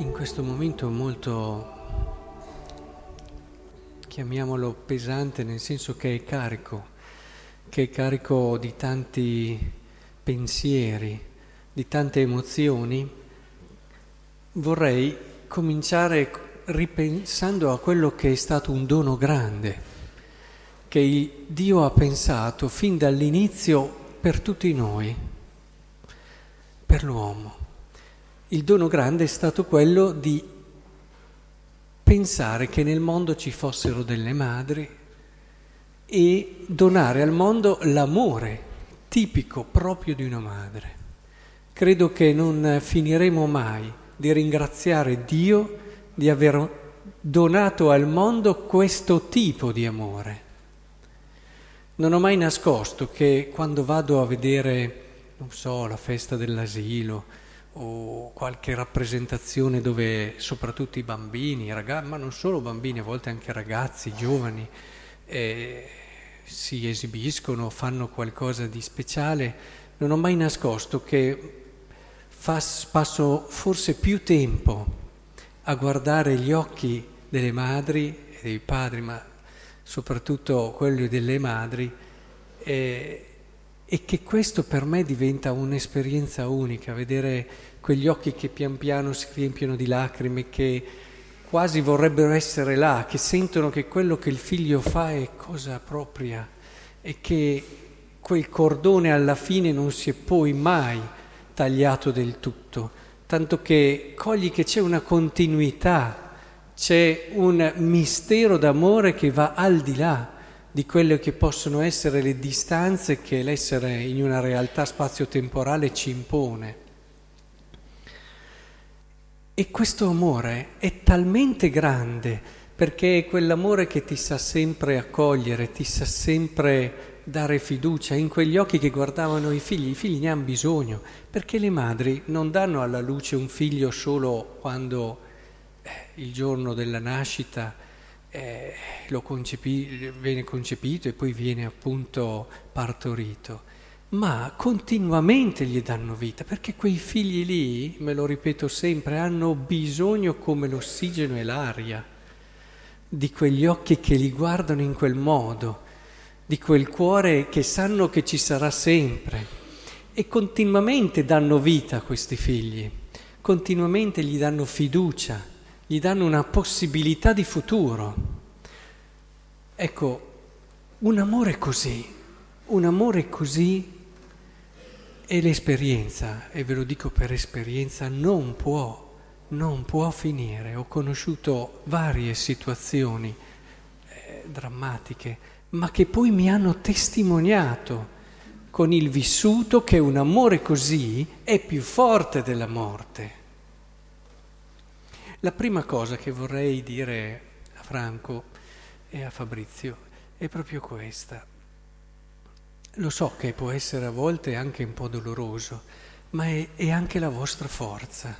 in questo momento molto, chiamiamolo pesante, nel senso che è carico, che è carico di tanti pensieri, di tante emozioni, vorrei cominciare ripensando a quello che è stato un dono grande, che Dio ha pensato fin dall'inizio per tutti noi, per l'uomo. Il dono grande è stato quello di pensare che nel mondo ci fossero delle madri e donare al mondo l'amore tipico proprio di una madre. Credo che non finiremo mai di ringraziare Dio di aver donato al mondo questo tipo di amore. Non ho mai nascosto che quando vado a vedere, non so, la festa dell'asilo, o qualche rappresentazione dove soprattutto i bambini, ragazzi, ma non solo bambini, a volte anche ragazzi, giovani, eh, si esibiscono, fanno qualcosa di speciale, non ho mai nascosto che fa, passo forse più tempo a guardare gli occhi delle madri e dei padri, ma soprattutto quelli delle madri, eh, e che questo per me diventa un'esperienza unica, vedere quegli occhi che pian piano si riempiono di lacrime, che quasi vorrebbero essere là, che sentono che quello che il figlio fa è cosa propria e che quel cordone alla fine non si è poi mai tagliato del tutto, tanto che cogli che c'è una continuità, c'è un mistero d'amore che va al di là di quelle che possono essere le distanze che l'essere in una realtà spazio-temporale ci impone. E questo amore è talmente grande perché è quell'amore che ti sa sempre accogliere, ti sa sempre dare fiducia in quegli occhi che guardavano i figli. I figli ne hanno bisogno perché le madri non danno alla luce un figlio solo quando eh, il giorno della nascita eh, concepi- viene concepito e poi viene appunto partorito, ma continuamente gli danno vita, perché quei figli lì, me lo ripeto sempre, hanno bisogno come l'ossigeno e l'aria, di quegli occhi che li guardano in quel modo, di quel cuore che sanno che ci sarà sempre. E continuamente danno vita a questi figli, continuamente gli danno fiducia gli danno una possibilità di futuro. Ecco, un amore così, un amore così e l'esperienza, e ve lo dico per esperienza, non può, non può finire. Ho conosciuto varie situazioni eh, drammatiche, ma che poi mi hanno testimoniato con il vissuto che un amore così è più forte della morte. La prima cosa che vorrei dire a Franco e a Fabrizio è proprio questa. Lo so che può essere a volte anche un po' doloroso, ma è, è anche la vostra forza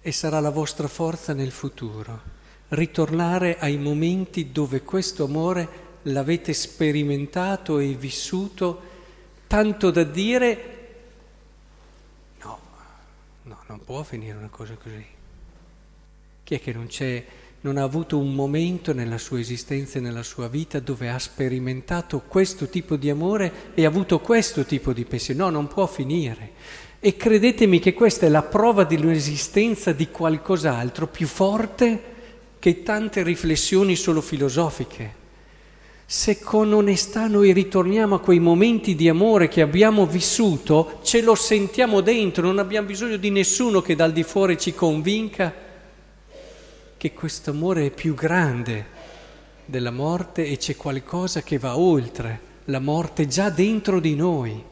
e sarà la vostra forza nel futuro. Ritornare ai momenti dove questo amore l'avete sperimentato e vissuto tanto da dire no, no, non può finire una cosa così. Chi è che non, non ha avuto un momento nella sua esistenza e nella sua vita dove ha sperimentato questo tipo di amore e ha avuto questo tipo di pensiero? No, non può finire. E credetemi che questa è la prova dell'esistenza di qualcos'altro più forte che tante riflessioni solo filosofiche. Se con onestà noi ritorniamo a quei momenti di amore che abbiamo vissuto, ce lo sentiamo dentro, non abbiamo bisogno di nessuno che dal di fuori ci convinca che questo amore è più grande della morte e c'è qualcosa che va oltre la morte già dentro di noi,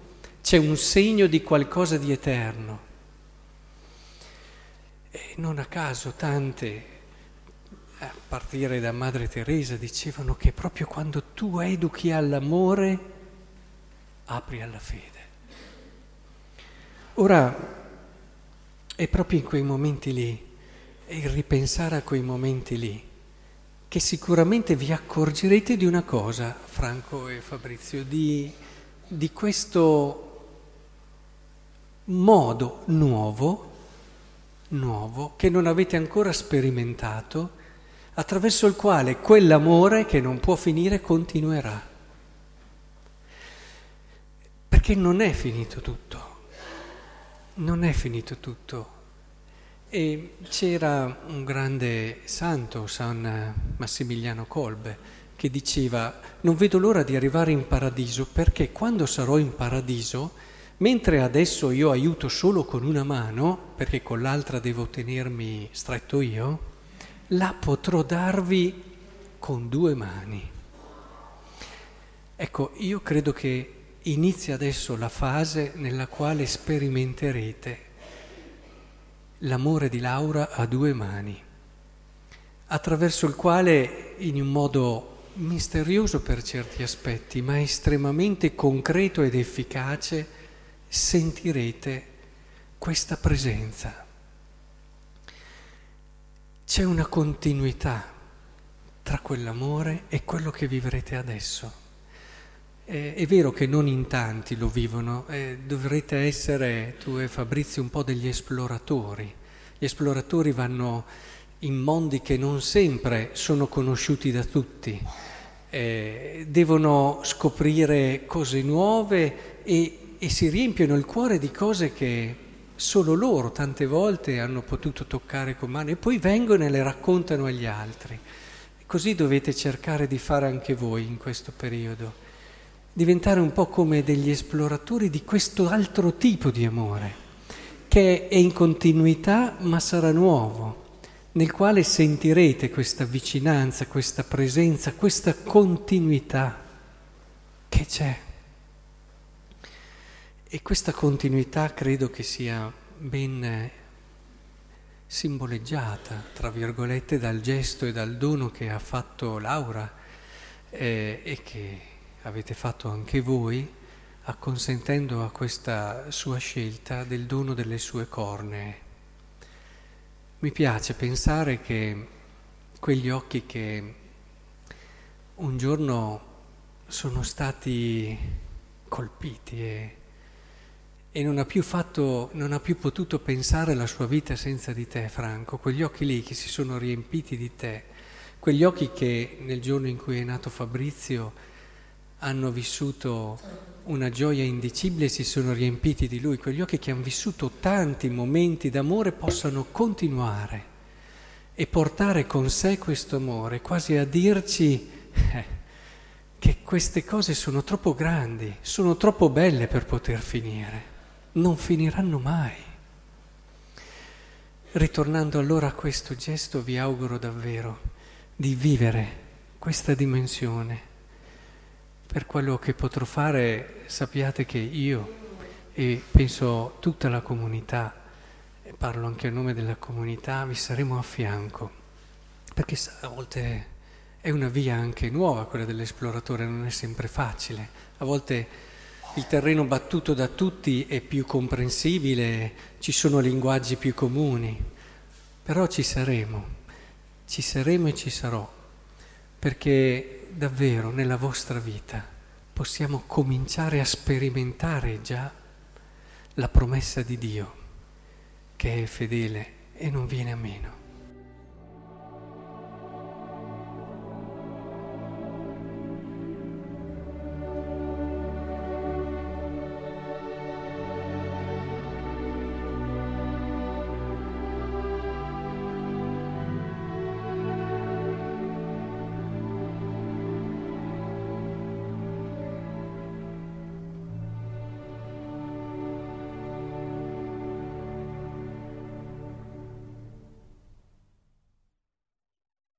c'è un segno di qualcosa di eterno. E non a caso tante, a partire da Madre Teresa, dicevano che proprio quando tu educhi all'amore, apri alla fede. Ora, è proprio in quei momenti lì e ripensare a quei momenti lì, che sicuramente vi accorgerete di una cosa, Franco e Fabrizio, di, di questo modo nuovo nuovo che non avete ancora sperimentato, attraverso il quale quell'amore che non può finire continuerà. Perché non è finito tutto, non è finito tutto. E c'era un grande santo, San Massimiliano Kolbe, che diceva non vedo l'ora di arrivare in paradiso perché quando sarò in paradiso, mentre adesso io aiuto solo con una mano, perché con l'altra devo tenermi stretto io, la potrò darvi con due mani. Ecco, io credo che inizia adesso la fase nella quale sperimenterete l'amore di Laura a due mani, attraverso il quale in un modo misterioso per certi aspetti, ma estremamente concreto ed efficace, sentirete questa presenza. C'è una continuità tra quell'amore e quello che vivrete adesso. Eh, è vero che non in tanti lo vivono, eh, dovrete essere, tu e Fabrizio, un po' degli esploratori. Gli esploratori vanno in mondi che non sempre sono conosciuti da tutti, eh, devono scoprire cose nuove e, e si riempiono il cuore di cose che solo loro tante volte hanno potuto toccare con mano e poi vengono e le raccontano agli altri. Così dovete cercare di fare anche voi in questo periodo diventare un po' come degli esploratori di questo altro tipo di amore, che è in continuità ma sarà nuovo, nel quale sentirete questa vicinanza, questa presenza, questa continuità che c'è. E questa continuità credo che sia ben simboleggiata, tra virgolette, dal gesto e dal dono che ha fatto Laura eh, e che avete fatto anche voi, acconsentendo a questa sua scelta del dono delle sue cornee. Mi piace pensare che quegli occhi che un giorno sono stati colpiti e, e non, ha fatto, non ha più potuto pensare la sua vita senza di te, Franco, quegli occhi lì che si sono riempiti di te, quegli occhi che nel giorno in cui è nato Fabrizio hanno vissuto una gioia indicibile e si sono riempiti di lui, quegli occhi che hanno vissuto tanti momenti d'amore possano continuare e portare con sé questo amore, quasi a dirci eh, che queste cose sono troppo grandi, sono troppo belle per poter finire, non finiranno mai. Ritornando allora a questo gesto vi auguro davvero di vivere questa dimensione per quello che potrò fare sappiate che io e penso tutta la comunità, e parlo anche a nome della comunità, vi saremo a fianco, perché a volte è una via anche nuova quella dell'esploratore, non è sempre facile, a volte il terreno battuto da tutti è più comprensibile, ci sono linguaggi più comuni, però ci saremo, ci saremo e ci sarò, perché davvero nella vostra vita possiamo cominciare a sperimentare già la promessa di Dio, che è fedele e non viene a meno.